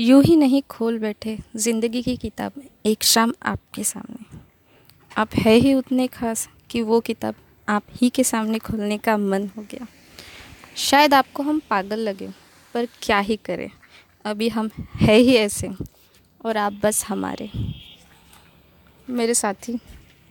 यूँ ही नहीं खोल बैठे ज़िंदगी की किताब एक शाम आपके सामने। आप है ही उतने खास कि वो किताब आप ही के सामने खोलने का मन हो गया। शायद आपको हम पागल लगे, पर क्या ही करें? अभी हम है ही ऐसे, और आप बस हमारे। मेरे साथी